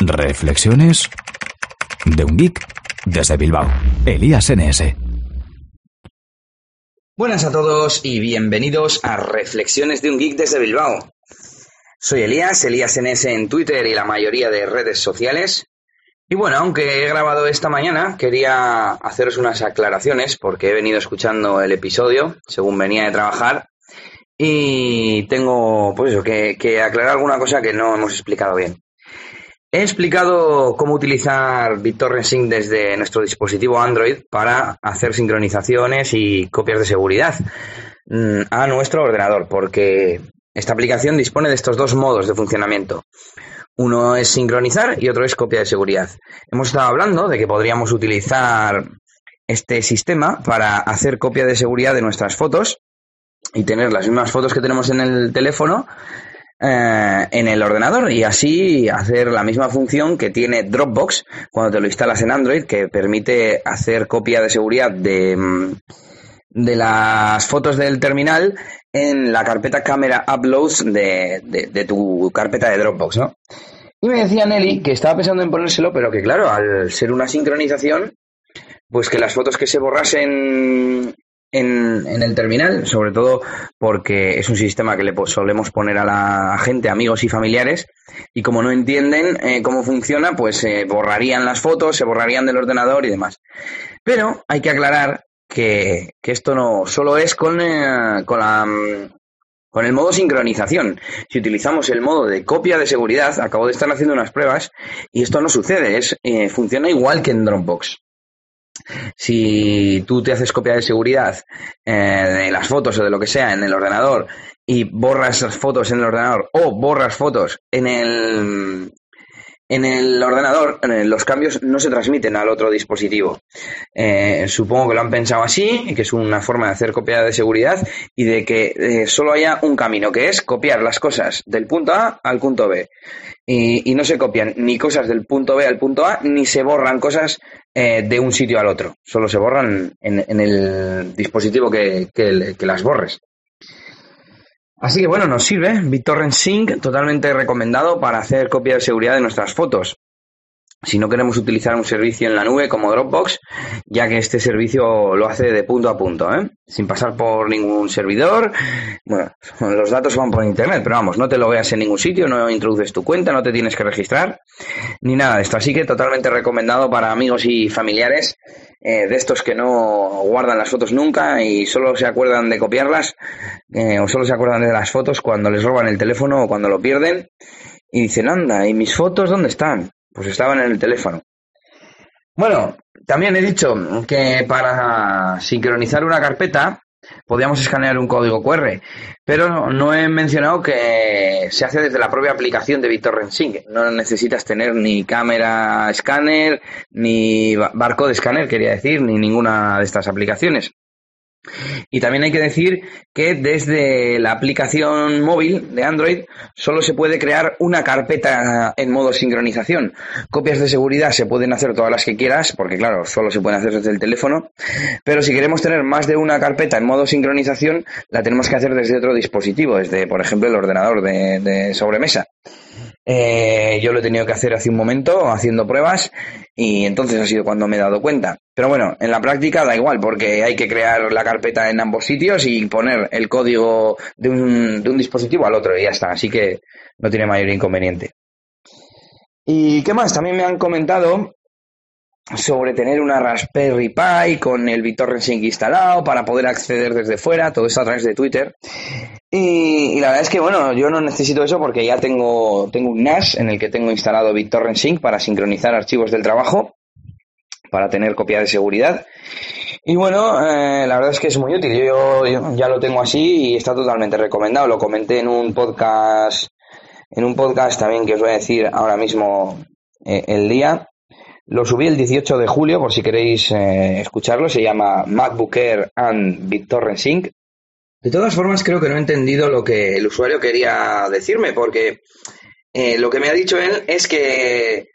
Reflexiones de un geek desde Bilbao. Elías NS. Buenas a todos y bienvenidos a Reflexiones de un geek desde Bilbao. Soy Elías, Elías NS en Twitter y la mayoría de redes sociales. Y bueno, aunque he grabado esta mañana, quería haceros unas aclaraciones porque he venido escuchando el episodio según venía de trabajar y tengo, pues eso, que, que aclarar alguna cosa que no hemos explicado bien. He explicado cómo utilizar BitTorrent desde nuestro dispositivo Android para hacer sincronizaciones y copias de seguridad mm, a nuestro ordenador, porque esta aplicación dispone de estos dos modos de funcionamiento. Uno es sincronizar y otro es copia de seguridad. Hemos estado hablando de que podríamos utilizar este sistema para hacer copia de seguridad de nuestras fotos y tener las mismas fotos que tenemos en el teléfono eh, en el ordenador y así hacer la misma función que tiene Dropbox cuando te lo instalas en Android, que permite hacer copia de seguridad de, mm, de las fotos del terminal en la carpeta Camera Uploads de, de, tu carpeta de Dropbox, ¿no? Y me decía Nelly que estaba pensando en ponérselo, pero que claro, al ser una sincronización, pues que las fotos que se borrasen en, en, el terminal, sobre todo porque es un sistema que le solemos poner a la gente, amigos y familiares, y como no entienden eh, cómo funciona, pues se borrarían las fotos, se borrarían del ordenador y demás. Pero hay que aclarar que, que esto no solo es con, eh, con la con el modo sincronización. Si utilizamos el modo de copia de seguridad, acabo de estar haciendo unas pruebas y esto no sucede, es, eh, funciona igual que en Dropbox. Si tú te haces copia de seguridad eh, de las fotos o de lo que sea en el ordenador y borras las fotos en el ordenador o borras fotos en el, en el ordenador los cambios no se transmiten al otro dispositivo. Eh, supongo que lo han pensado así, que es una forma de hacer copia de seguridad y de que eh, solo haya un camino, que es copiar las cosas del punto A al punto B. Y, no se copian ni cosas del punto B al punto A, ni se borran cosas eh, de un sitio al otro. Solo se borran en, el dispositivo que las borres. Así que bueno, nos sirve BitTorrent Sync, totalmente recomendado para hacer copia de seguridad de nuestras fotos. Si no queremos utilizar un servicio en la nube como Dropbox, ya que este servicio lo hace de punto a punto, ¿eh? sin pasar por ningún servidor. Bueno, los datos van por internet, pero vamos, no te lo veas en ningún sitio, no introduces tu cuenta, no te tienes que registrar, ni nada de esto. Así que totalmente recomendado para amigos y familiares eh, de estos que no guardan las fotos nunca y solo se acuerdan de copiarlas eh, o solo se acuerdan de las fotos cuando les roban el teléfono o cuando lo pierden y dicen, anda, ¿y mis fotos dónde están? Pues estaban en el teléfono. Bueno, también he dicho que para sincronizar una carpeta podíamos escanear un código QR, pero no he mencionado que se hace desde la propia aplicación de BitTorrent. No necesitas tener ni cámara escáner, ni barcode escáner, quería decir, ni ninguna de estas aplicaciones. Y también hay que decir que desde la aplicación móvil de Android solo se puede crear una carpeta en modo sincronización. Copias de seguridad se pueden hacer todas las que quieras, porque claro, solo se pueden hacer desde el teléfono. Pero si queremos tener más de una carpeta en modo sincronización, la tenemos que hacer desde otro dispositivo, desde, por ejemplo, el ordenador de, de sobremesa. Eh, yo lo he tenido que hacer hace un momento, haciendo pruebas, y entonces ha sido cuando me he dado cuenta. Pero bueno, en la práctica da igual, porque hay que crear la carpeta en ambos sitios y poner el código de un, de un dispositivo al otro, y ya está. Así que no tiene mayor inconveniente. ¿Y qué más? También me han comentado sobre tener una Raspberry Pi con el BitTorrent Sync instalado para poder acceder desde fuera, todo esto a través de Twitter. Y, la verdad es que, bueno, yo no necesito eso porque ya tengo, tengo un NAS en el que tengo instalado BitTorrent Sync para sincronizar archivos del trabajo, para tener copia de seguridad. Y bueno, eh, la verdad es que es muy útil. Yo, ya lo tengo así y está totalmente recomendado. Lo comenté en un podcast, en un podcast también que os voy a decir ahora mismo eh, el día. Lo subí el 18 de julio, por si queréis eh, escucharlo. Se llama MacBook Air and BitTorrent Sync. De todas formas, creo que no he entendido lo que el usuario quería decirme, porque eh, lo que me ha dicho él es que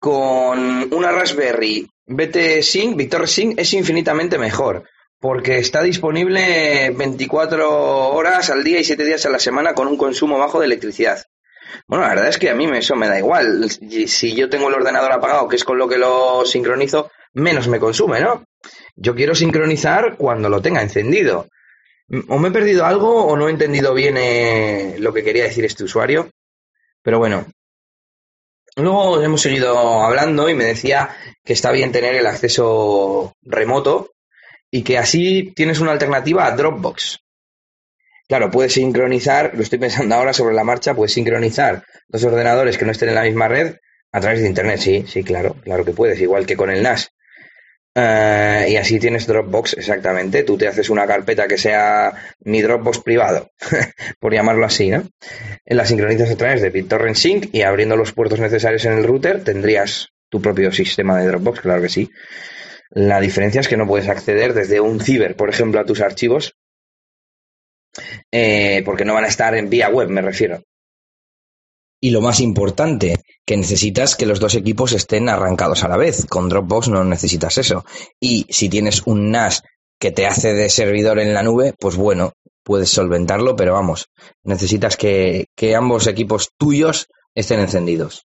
con una Raspberry BT Sync, BitTorrent Sync es infinitamente mejor, porque está disponible 24 horas al día y 7 días a la semana con un consumo bajo de electricidad. Bueno, la verdad es que a mí eso me da igual. Si yo tengo el ordenador apagado, que es con lo que lo sincronizo, menos me consume, ¿no? Yo quiero sincronizar cuando lo tenga encendido. O me he perdido algo o no he entendido bien eh, lo que quería decir este usuario. Pero bueno. Luego hemos seguido hablando y me decía que está bien tener el acceso remoto y que así tienes una alternativa a Dropbox. Claro, puedes sincronizar, lo estoy pensando ahora sobre la marcha, puedes sincronizar dos ordenadores que no estén en la misma red a través de Internet. Sí, sí, claro, claro que puedes, igual que con el NAS. Eh, y así tienes Dropbox, exactamente. Tú te haces una carpeta que sea mi Dropbox privado, por llamarlo así, ¿no? La sincronizas a través de BitTorrent Sync y abriendo los puertos necesarios en el router tendrías tu propio sistema de Dropbox, claro que sí. La diferencia es que no puedes acceder desde un ciber, por ejemplo, a tus archivos, eh, porque no van a estar en vía web, me refiero. Y lo más importante, que necesitas que los dos equipos estén arrancados a la vez. Con Dropbox no necesitas eso. Y si tienes un NAS que te hace de servidor en la nube, pues bueno, puedes solventarlo, pero vamos, necesitas que, que ambos equipos tuyos estén encendidos.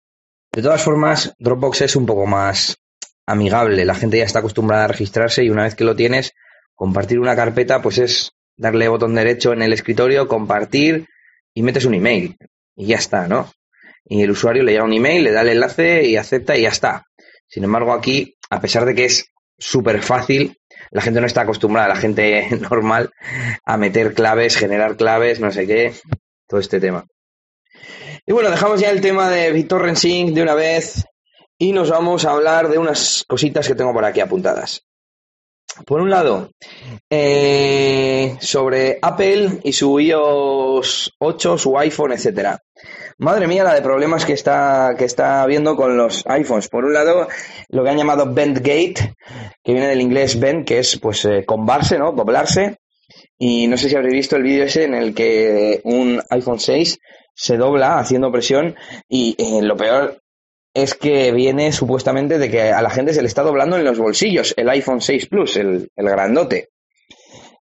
De todas formas, Dropbox es un poco más amigable. La gente ya está acostumbrada a registrarse y una vez que lo tienes, compartir una carpeta, pues es darle botón derecho en el escritorio, compartir y metes un email. Y ya está, ¿no? Y el usuario le llega un email, le da el enlace y acepta y ya está. Sin embargo, aquí, a pesar de que es súper fácil, la gente no está acostumbrada, la gente normal, a meter claves, generar claves, no sé qué, todo este tema. Y bueno, dejamos ya el tema de BitTorrent Sync de una vez y nos vamos a hablar de unas cositas que tengo por aquí apuntadas. Por un lado, eh, sobre Apple y su iOS 8, su iPhone, etcétera. Madre mía, la de problemas que está, que está habiendo con los iPhones. Por un lado, lo que han llamado Bendgate, que viene del inglés bend, que es pues eh, combarse, ¿no? Doblarse. Y no sé si habréis visto el vídeo ese en el que un iPhone 6 se dobla haciendo presión y eh, lo peor es que viene supuestamente de que a la gente se le está doblando en los bolsillos el iPhone 6 Plus, el, grandote.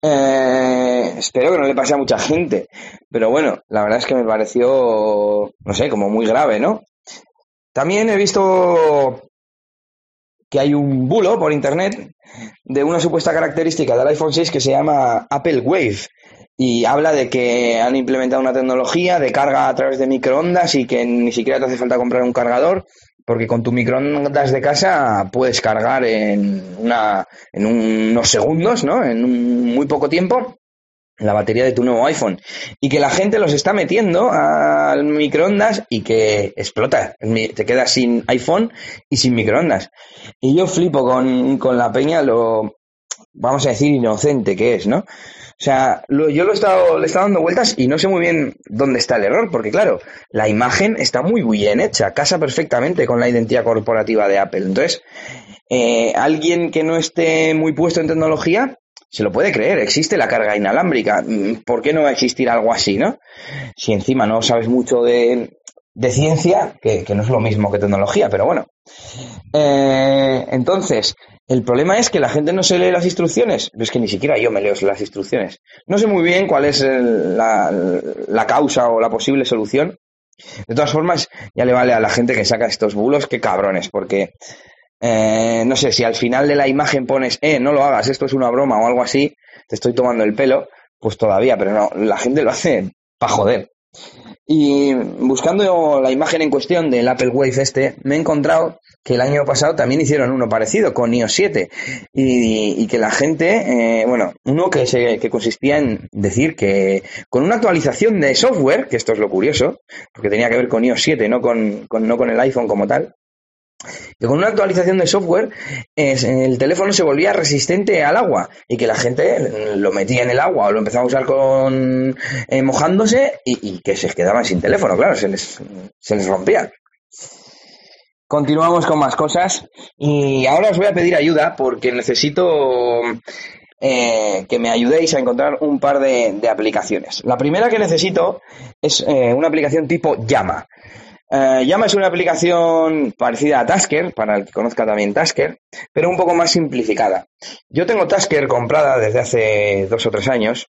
Eh, espero que no le pase a mucha gente, pero bueno, la verdad es que me pareció, no sé, como muy grave, ¿no? También he visto que hay un bulo por internet de una supuesta característica del iPhone 6 que se llama Apple Wave, y habla de que han implementado una tecnología de carga a través de microondas y que ni siquiera te hace falta comprar un cargador porque con tu microondas de casa puedes cargar en, una, en unos segundos, ¿no? En un, muy poco tiempo la batería de tu nuevo iPhone y que la gente los está metiendo al microondas y que explota, te quedas sin iPhone y sin microondas. Y yo flipo con, con la peña lo, vamos a decir, inocente que es, ¿no? O sea, yo lo he estado, le he estado dando vueltas y no sé muy bien dónde está el error, porque claro, la imagen está muy bien hecha, casa perfectamente con la identidad corporativa de Apple. Entonces, eh, alguien que no esté muy puesto en tecnología, se lo puede creer, existe la carga inalámbrica. Mm, ¿Por qué no va a existir algo así, no? Si encima no sabes mucho de, de ciencia, que, que, no es lo mismo que tecnología, pero bueno. Eh, entonces, el problema es que la gente no se lee las instrucciones. Es que ni siquiera yo me leo las instrucciones. No sé muy bien cuál es la, causa o la posible solución. De todas formas, ya le vale a la gente que saca estos bulos que cabrones, porque eh, no sé, si al final de la imagen pones, eh, no lo hagas, esto es una broma o algo así, te estoy tomando el pelo, pues todavía, pero no, la gente lo hace para joder. Y buscando la imagen en cuestión del Apple Wave este, me he encontrado que el año pasado también hicieron uno parecido con iOS 7 y, que la gente, eh, bueno, uno que, se, que consistía en decir que con una actualización de software, que esto es lo curioso, porque tenía que ver con iOS 7, no con, no con el iPhone como tal, que con una actualización de software el teléfono se volvía resistente al agua y que la gente lo metía en el agua o lo empezaba a usar con eh, mojándose y, que se quedaban sin teléfono, claro, se les, se les rompía. Continuamos con más cosas y ahora os voy a pedir ayuda porque necesito eh, que me ayudéis a encontrar un par de, aplicaciones. La primera que necesito es eh, una aplicación tipo Llama. Eh, Llama es una aplicación parecida a Tasker, para el que conozca también Tasker, pero un poco más simplificada. Yo tengo Tasker comprada desde hace dos o tres años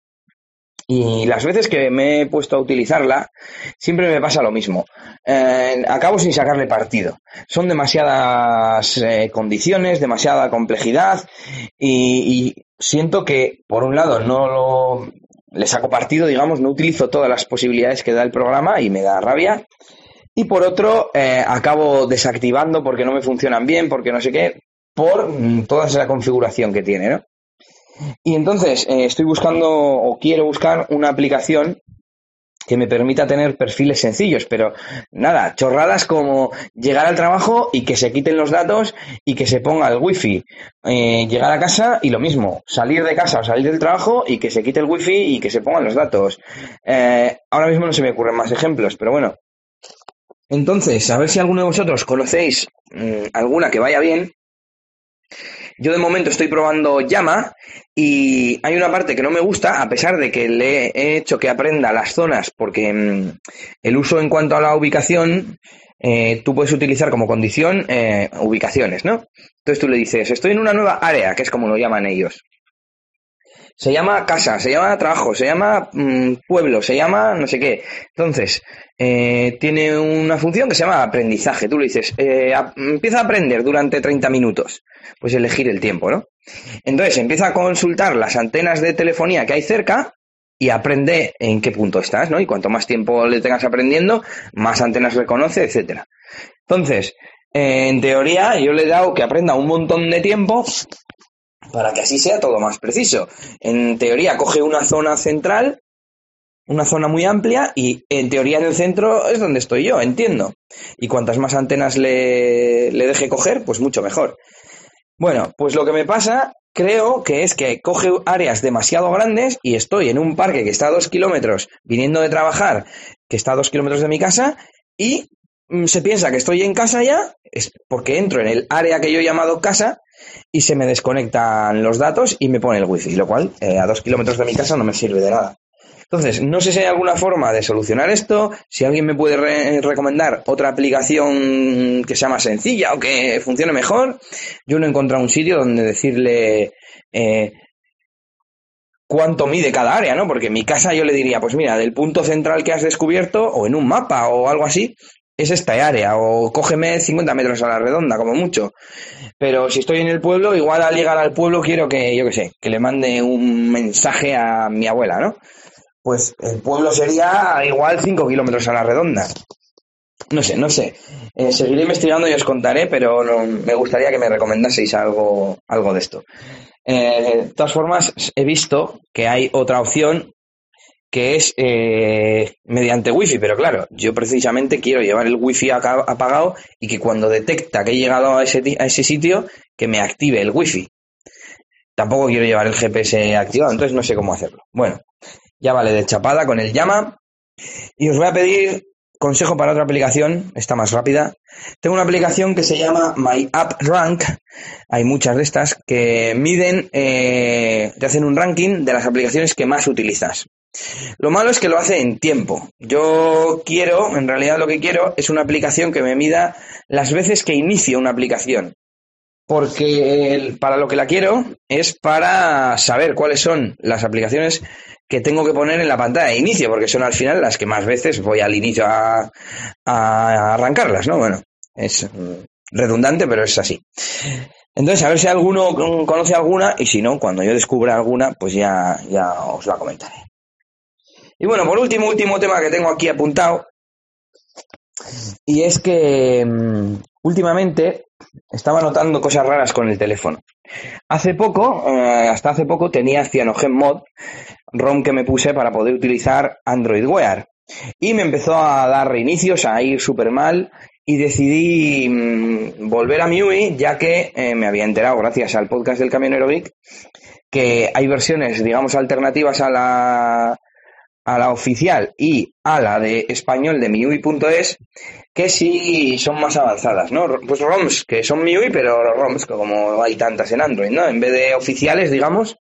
Y las veces que me he puesto a utilizarla, siempre me pasa lo mismo. Eh, acabo sin sacarle partido. Son demasiadas eh, condiciones, demasiada complejidad y, siento que, por un lado, no lo, le saco partido, digamos, no utilizo todas las posibilidades que da el programa y me da rabia. Y por otro, eh, acabo desactivando porque no me funcionan bien, porque no sé qué, por mm, toda esa configuración que tiene, ¿no? Y entonces eh, estoy buscando o quiero buscar una aplicación que me permita tener perfiles sencillos, pero nada, chorradas como llegar al trabajo y que se quiten los datos y que se ponga el wifi, eh, llegar a casa y lo mismo, salir de casa o salir del trabajo y que se quite el wifi y que se pongan los datos. Eh, ahora mismo no se me ocurren más ejemplos, pero bueno. Entonces, a ver si alguno de vosotros conocéis mm, alguna que vaya bien yo de momento estoy probando Llama y hay una parte que no me gusta, a pesar de que le he hecho que aprenda las zonas, porque mm, el uso en cuanto a la ubicación, eh, tú puedes utilizar como condición eh, ubicaciones, ¿no? Entonces tú le dices, estoy en una nueva área, que es como lo llaman ellos se llama casa, se llama trabajo, se llama mm, pueblo, se llama no sé qué. Entonces, eh, tiene una función que se llama aprendizaje. Tú le dices, eh, empieza a aprender durante 30 minutos. Pues elegir el tiempo, ¿no? Entonces, empieza a consultar las antenas de telefonía que hay cerca y aprende en qué punto estás, ¿no? Y cuanto más tiempo le tengas aprendiendo, más antenas reconoce, etcétera. Entonces, en teoría, yo le he dado que aprenda un montón de tiempo para que así sea todo más preciso. En teoría coge una zona central, una zona muy amplia y en teoría en el centro es donde estoy yo, entiendo. Y cuantas más antenas le, le deje coger, pues mucho mejor. Bueno, pues lo que me pasa creo que es que coge áreas demasiado grandes y estoy en un parque que está a dos kilómetros viniendo de trabajar, que está a dos kilómetros de mi casa, y se piensa que estoy en casa ya, es porque entro en el área que yo he llamado casa, y se me desconectan los datos y me pone el wifi, lo cual eh, a dos kilómetros de mi casa no me sirve de nada. Entonces, no sé si hay alguna forma de solucionar esto, si alguien me puede recomendar otra aplicación que sea más sencilla o que funcione mejor. Yo no he encontrado un sitio donde decirle eh, cuánto mide cada área, ¿no? Porque en mi casa yo le diría, pues mira, del punto central que has descubierto, o en un mapa o algo así, es esta área, o cógeme 50 metros a la redonda, como mucho. Pero si estoy en el pueblo, igual al llegar al pueblo quiero que, yo qué sé, que le mande un mensaje a mi abuela, ¿no? Pues el pueblo sería igual 5 kilómetros a la redonda. No sé, no sé. Eh, seguiré investigando y os contaré, pero me gustaría que me recomendaseis algo, algo de esto. Eh, de todas formas, he visto que hay otra opción que es eh, mediante wifi, pero claro, yo precisamente quiero llevar el wifi apagado y que cuando detecta que he llegado a ese, a ese sitio, que me active el wifi. Tampoco quiero llevar el GPS activado, entonces no sé cómo hacerlo. Bueno, ya vale de chapada con el llama. Y os voy a pedir consejo para otra aplicación, está más rápida. Tengo una aplicación que se llama My App Rank. Hay muchas de estas que miden, eh, te hacen un ranking de las aplicaciones que más utilizas. Lo malo es que lo hace en tiempo. Yo quiero, en realidad lo que quiero es una aplicación que me mida las veces que inicio una aplicación. Porque para lo que la quiero es para saber cuáles son las aplicaciones que tengo que poner en la pantalla de inicio, porque son al final las que más veces voy al inicio a, arrancarlas, ¿no? Bueno, es redundante, pero es así. Entonces, a ver si alguno conoce alguna y si no, cuando yo descubra alguna, pues ya, ya os la comentaré. Y bueno, por último, último tema que tengo aquí apuntado, y es que mm, últimamente estaba notando cosas raras con el teléfono. Hace poco, eh, hasta hace poco, tenía CyanogenMod, ROM que me puse para poder utilizar Android Wear. Y me empezó a dar reinicios, a ir súper mal, y decidí mm, volver a MIUI, ya que eh, me había enterado, gracias al podcast del Camionero Vic, que hay versiones, digamos, alternativas a la, a la oficial y a la de español de MIUI.es que sí son más avanzadas, ¿no? Pues ROMs que son MIUI, pero ROMs como hay tantas en Android, ¿no? En vez de oficiales, digamos,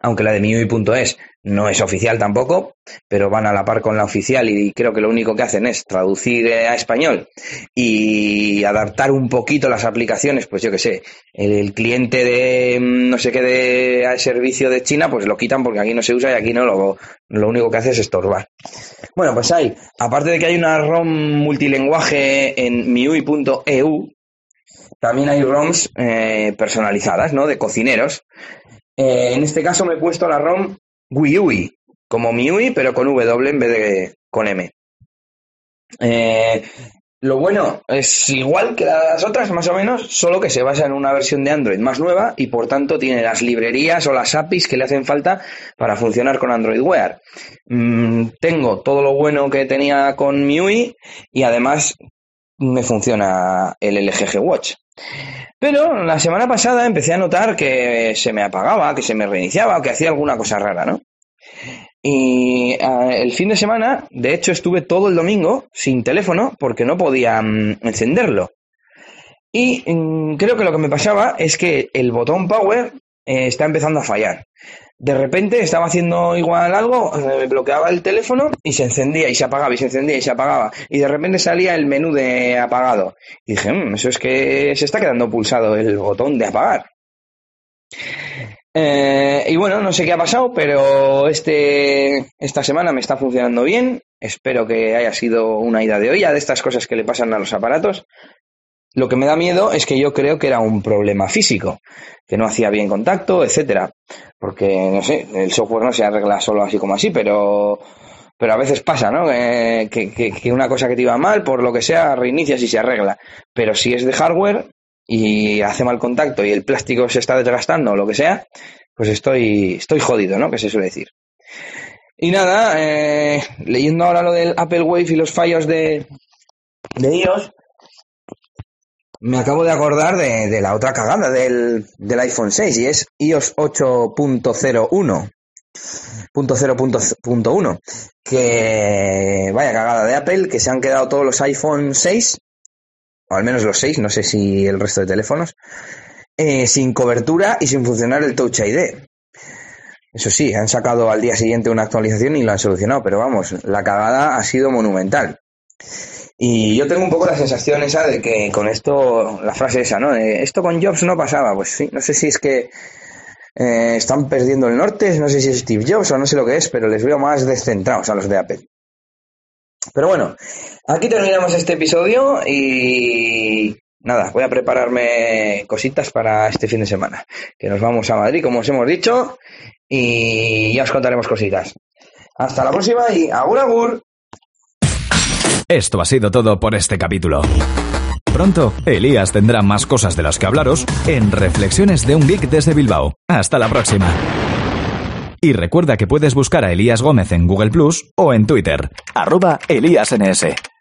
aunque la de MIUI.es no es oficial tampoco, pero van a la par con la oficial y creo que lo único que hacen es traducir eh, a español y adaptar un poquito las aplicaciones, pues yo que sé, el, cliente de mm, no sé qué de servicio de China, pues lo quitan porque aquí no se usa y aquí no, lo, lo único que hace es estorbar. Bueno, pues hay, aparte de que hay una ROM multilenguaje en miui.eu, también hay ROMs eh, personalizadas, ¿no? De cocineros eh, en este caso me he puesto la ROM WiiUi, como MIUI, pero con W en vez de con M. Eh, lo bueno es igual que las otras, más o menos, solo que se basa en una versión de Android más nueva y por tanto tiene las librerías o las APIs que le hacen falta para funcionar con Android Wear. Mm, tengo todo lo bueno que tenía con MIUI y además me funciona el LG Watch. Pero la semana pasada empecé a notar que se me apagaba, que se me reiniciaba, que hacía alguna cosa rara, ¿no? Y ah, el fin de semana, de hecho, estuve todo el domingo sin teléfono porque no podía mm, encenderlo. Y mm, creo que lo que me pasaba es que el botón power eh, está empezando a fallar de repente estaba haciendo igual algo, me bloqueaba el teléfono y se encendía y se apagaba y se encendía y se apagaba. Y de repente salía el menú de apagado. Y dije, mm, eso es que se está quedando pulsado el botón de apagar. Eh, y bueno, no sé qué ha pasado, pero este, esta semana me está funcionando bien. Espero que haya sido una ida de olla de estas cosas que le pasan a los aparatos. Lo que me da miedo es que yo creo que era un problema físico, que no hacía bien contacto, etcétera. Porque, no sé, el software no se arregla solo así como así, pero, pero a veces pasa, ¿no? que, una cosa que te iba mal, por lo que sea, reinicias y se arregla. Pero si es de hardware y hace mal contacto y el plástico se está desgastando o lo que sea, pues estoy, estoy jodido, ¿no? Que se suele decir. Y nada, eh, leyendo ahora lo del Apple Wave y los fallos de, de iOS, me acabo de acordar de, la otra cagada del, iPhone 6 y es iOS 8.0.1. Que vaya cagada de Apple, que se han quedado todos los iPhone 6, o al menos los 6, no sé si el resto de teléfonos, eh, sin cobertura y sin funcionar el Touch ID. Eso sí, han sacado al día siguiente una actualización y lo han solucionado, pero vamos, la cagada ha sido monumental. Y yo tengo un poco la sensación esa de que con esto, la frase esa, ¿no? esto con Jobs no pasaba. Pues sí, no sé si es que eh, están perdiendo el norte, no sé si es Steve Jobs o no sé lo que es, pero les veo más descentrados a los de Apple. Pero bueno, aquí terminamos este episodio y nada, voy a prepararme cositas para este fin de semana. Que nos vamos a Madrid, como os hemos dicho, y ya os contaremos cositas. Hasta la próxima y agur agur. Esto ha sido todo por este capítulo. Pronto, Elías tendrá más cosas de las que hablaros en Reflexiones de un Geek desde Bilbao. Hasta la próxima. Y recuerda que puedes buscar a Elías Gómez en Google Plus o en Twitter, arroba ElíasNS.